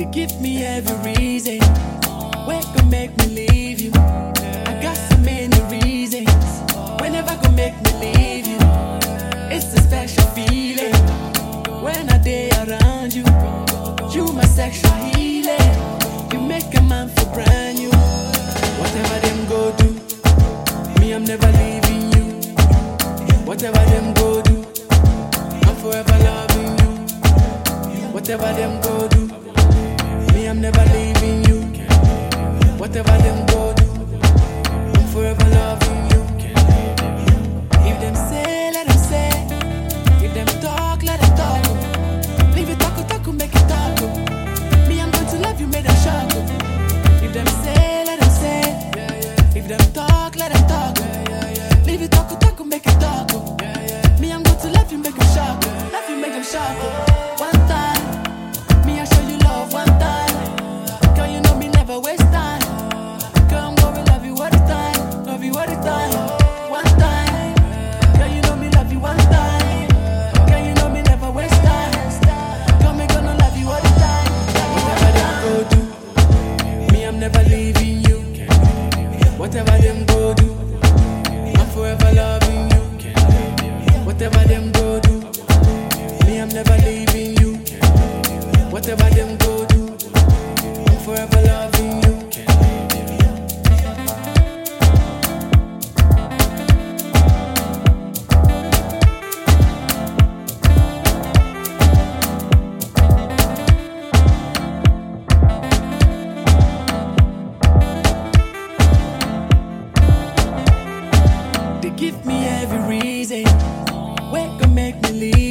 They give me every reason. Where can make me leave you? I got so many reasons. Whenever can make me leave you? It's a special feeling when I day around you. You my sexual healing. You make a man feel brand new. Whatever them go do, me I'm never leaving you. Whatever them go do, I'm forever loving you. Whatever them go do, me I'm never leaving you. Whatever them go do, I'm forever loving you. If them say, let them say. If them talk, let them talk. Leave it talk, talk, make it talk. Me I'm going to love you, make them shock. If them say, let them say. If them talk, let them talk. Leave it talk, talk, make it talk. Me I'm going to love you, make them shock. Love you, make them shock. Whatever them go do, I'm forever loving you. Whatever them go give me every reason. Where can make me leave